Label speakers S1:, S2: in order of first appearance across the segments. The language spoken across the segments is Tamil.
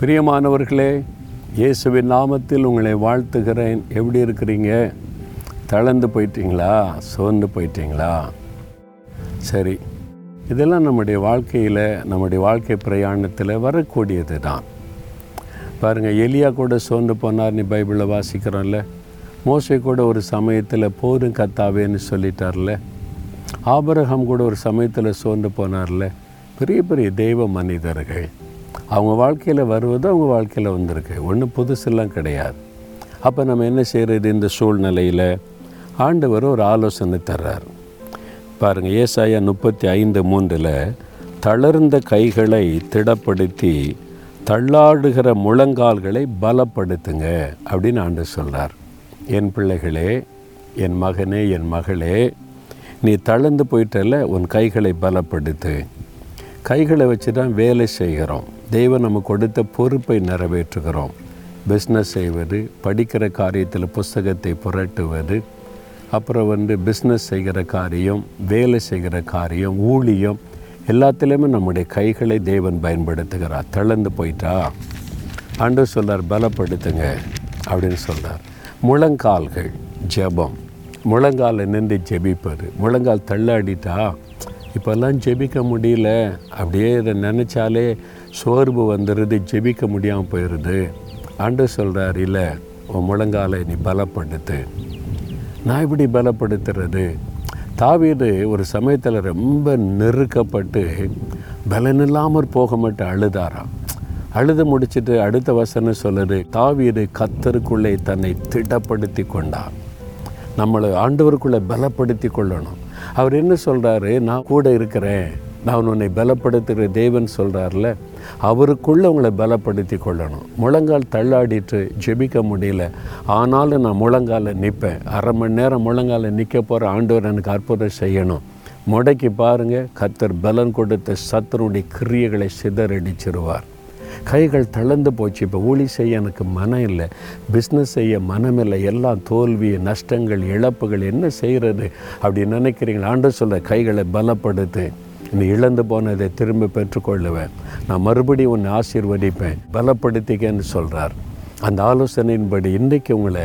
S1: பிரியமானவர்களே இயேசுவின் நாமத்தில் உங்களை வாழ்த்துகிறேன். எப்படி இருக்கிறீங்க? தளர்ந்து போயிட்டீங்களா? சோர்ந்து போயிட்டீங்களா? சரி இதெல்லாம் நம்முடைய வாழ்க்கையில் நம்முடைய வாழ்க்கை பிரயாணத்தில் வரக்கூடியது தான் பாருங்கள் எலியா கூட சோர்ந்து போனார் நீ பைபிளில் வாசிக்கிறோம்ல. மோசை கூட ஒரு சமயத்தில் போரும் கத்தாவேன்னு சொல்லிட்டார்ல. ஆபரகம் கூட ஒரு சமயத்தில் சோர்ந்து போனார்ல. பெரிய பெரிய தெய்வ மனிதர்கள். அவங்க வாழ்க்கையில் வருவது அவங்க வாழ்க்கையில் வந்திருக்கு. ஒன்றும் புதுசெல்லாம் கிடையாது. அப்போ நம்ம என்ன செய்கிறது இந்த சூழ்நிலையில்? ஆண்டவர் ஒரு ஆலோசனை தர்றார். பாருங்கள் ஏசாயா முப்பத்தி ஐந்து மூன்றில் தளர்ந்த கைகளை திடப்படுத்தி தள்ளாடுகிற முழங்கால்களை பலப்படுத்துங்க அப்படின்னு ஆண்டு சொல்கிறார் என் பிள்ளைகளே என் மகனே என் மகளே நீ தளர்ந்து போயிட்டல உன் கைகளை பலப்படுத்து. கைகளை வச்சு தான் வேலை செய்கிறோம். தெய்வம் நம்ம கொடுத்த பொறுப்பை நிறைவேற்றுகிறோம். பிஸ்னஸ் செய்வது படிக்கிற காரியத்தில் புஸ்தகத்தை புரட்டுவது அப்புறம் வந்து பிஸ்னஸ் செய்கிற காரியம் வேலை செய்கிற காரியம் ஊழியம் எல்லாத்துலேயுமே நம்முடைய கைகளை தேவன் பயன்படுத்துகிறார். தளர்ந்து போயிட்டா? அன்று சொல்லார் பலப்படுத்துங்க அப்படின்னு சொல்கிறார் முழங்கால்கள் ஜெபம். முழங்காலில் நின்று ஜெபிப்பது. முழங்கால் தள்ளாடிட்டா? இப்போல்லாம் ஜெபிக்க முடியல. அப்படியே இதை நினச்சாலே சோர்வு வந்துடுது ஜெபிக்க முடியாமல் போயிடுது ஆண்டு சொல்கிறார் இல்லை உன் முழங்காலை நீ பலப்படுத்து. நான் இப்படி பலப்படுத்துறது? தாவீது ஒரு சமயத்தில் ரொம்ப நெருக்கப்பட்டு பலனில்லாமற் போக மட்டும் அழுதாராம் அழுது முடிச்சிட்டு அடுத்த வசனம் சொல்லுது தாவீது கத்தருக்குள்ளே தன்னை திடப்படுத்தி கொண்டார். நம்மளை ஆண்டவருக்குள்ளே பலப்படுத்தி கொள்ளணும். அவர் என்ன சொல்கிறாரு நான் கூட இருக்கிறேன். நான் உன்னை பலப்படுத்துகிற தேவன் சொல்கிறார்ல அவருக்குள்ளே உங்களை பலப்படுத்தி கொள்ளணும். முழங்கால் தள்ளாடிட்டு ஜெபிக்க முடியல. ஆனாலும் நான் முழங்கால நிற்பேன் அரை மணி நேரம் முழங்கால நிற்க போகிற ஆண்டவர் எனக்கு அற்புதம் செய்யணும். முடக்கி பாருங்கள் கத்தர் பலன் கொடுத்த சத்தனுடைய கிரியைகளை சிதறடிச்சிருவார். கைகள் தளர்ந்து போச்சு. இப்போ ஊழி செய்ய எனக்கு மனம் இல்லை. பிஸ்னஸ் செய்ய மனம் இல்லை. எல்லாம் தோல்வி நஷ்டங்கள் இழப்புகள் என்ன செய்கிறது அப்படி நினைக்கிறீங்களா? ஆண்டு சொல்ல கைகளை பலப்படுத்து. நீ இழந்து போனதை திரும்ப பெற்றுக்கொள்ளுவேன். நான் மறுபடியும் உன்னை ஆசீர்வதிப்பேன். பலப்படுத்திக்கன்னு சொல்கிறார் அந்த ஆலோசனையின்படி இன்றைக்கு உங்களை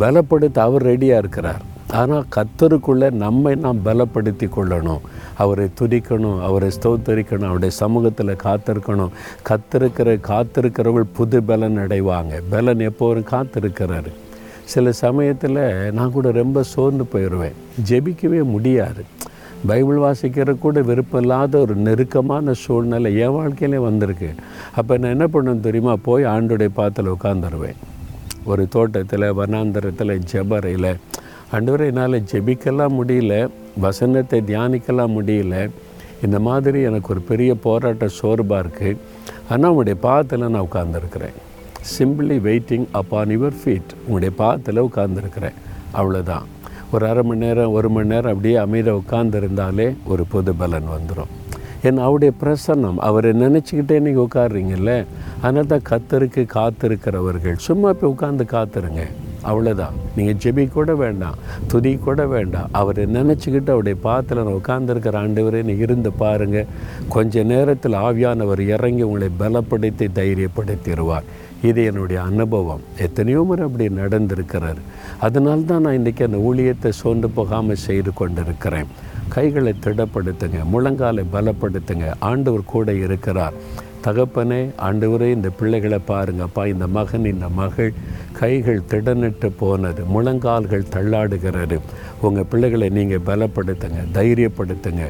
S1: பலப்படுத்த அவர் ரெடியாக இருக்கிறார். ஆனால் கத்தருக்குள்ளே நம்மை நாம் பலப்படுத்தி கொள்ளணும். அவரை துதிக்கணும் அவரை ஸ்தோத்தரிக்கணும் அவருடைய சமூகத்தில் காத்திருக்கணும். கத்திருக்கிற காத்திருக்கிறவர்கள் புது பலன் அடைவாங்க. பலன் எப்போதும் காத்திருக்கிறாரு. சில சமயத்தில் நான் கூட ரொம்ப சோர்ந்து போயிடுவேன் ஜெபிக்கவே முடியாது. பைபிள் வாசிக்கிற கூட விருப்பம் இல்லாத ஒரு நெருக்கமான சூழ்நிலை என் வாழ்க்கையிலே வந்திருக்கு. அப்போ நான் என்ன பண்ணுவேன் தெரியுமா? போய் ஆண்டுடைய பாத்தில் உட்காந்துருவேன் ஒரு தோட்டத்தில் வனாந்தரத்தில் ஜபரையில் ஆண்டவரை என்னால் ஜெபிக்கலாம் முடியல வசனத்தை தியானிக்கலாம் முடியல. இந்த மாதிரி எனக்கு ஒரு பெரிய போராட்ட சோர்வாக இருக்குது ஆனால் உங்களுடைய பாத்தில் நான் உட்காந்துருக்கிறேன் simply waiting upon your feet உங்களுடைய பாத்தில் உட்காந்துருக்கிறேன் அவ்வளோதான் ஒரு அரை மணி நேரம் ஒரு மணி நேரம் அப்படியே அமைதியாக உட்காந்துருந்தாலே ஒரு புது பலன் வந்துடும் ஏன்னா அவருடைய பிரசன்னம் அவரை நினச்சிக்கிட்டே நீங்கள் உட்காடுறீங்கல்ல அதனால் தான் கத்தருக்கு காத்திருக்கிறவர்கள் சும்மா போய் உட்காந்து காத்துருங்க. அவ்வளோதான் நீங்கள் ஜெபி கூட வேண்டாம் துதி கூட வேண்டாம். அவரை நினச்சிக்கிட்டு அவருடைய பாத்தில் நான் உட்காந்துருக்கிற ஆண்டவரே நீ இருந்து பாருங்கள் கொஞ்ச நேரத்தில் ஆவியானவர் இறங்கி உங்களை பலப்படுத்தி தைரியப்படுத்திடுவார். இது என்னுடைய அனுபவம். எத்தனையோ முறை அப்படி நடந்திருக்கிறார். அதனால தான் நான் இன்றைக்கி அந்த ஊழியத்தை சோர்ந்து போகாமல் செய்து கொண்டிருக்கிறேன். கைகளை திடப்படுத்துங்க முழங்காலை பலப்படுத்துங்க. ஆண்டவர் கூட இருக்கிறார். தகப்பனே ஆண்டவரே இந்த பிள்ளைகளை பாருங்கப்பா இந்த மகன் இந்த மகள் கைகள் திடனிட்டு போனது முழங்கால்கள் தள்ளாடுகிறது. உங்கள் பிள்ளைகளை நீங்கள் பலப்படுத்துங்க தைரியப்படுத்துங்க.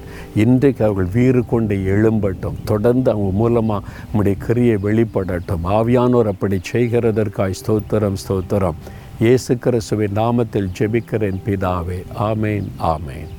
S1: இன்றைக்கு அவர்கள் வீறு கொண்டு எழும்பட்டும். தொடர்ந்து அவங்க மூலமாக நம்முடைய கிரியை வெளிப்படட்டும். ஆவியானோர் அப்படி செய்கிறதற்காய் ஸ்தோத்திரம் ஸ்தோத்திரம். இயேசு கிறிஸ்துவின் நாமத்தில் ஜெபிக்கிறேன் பிதாவே. ஆமேன் ஆமேன்.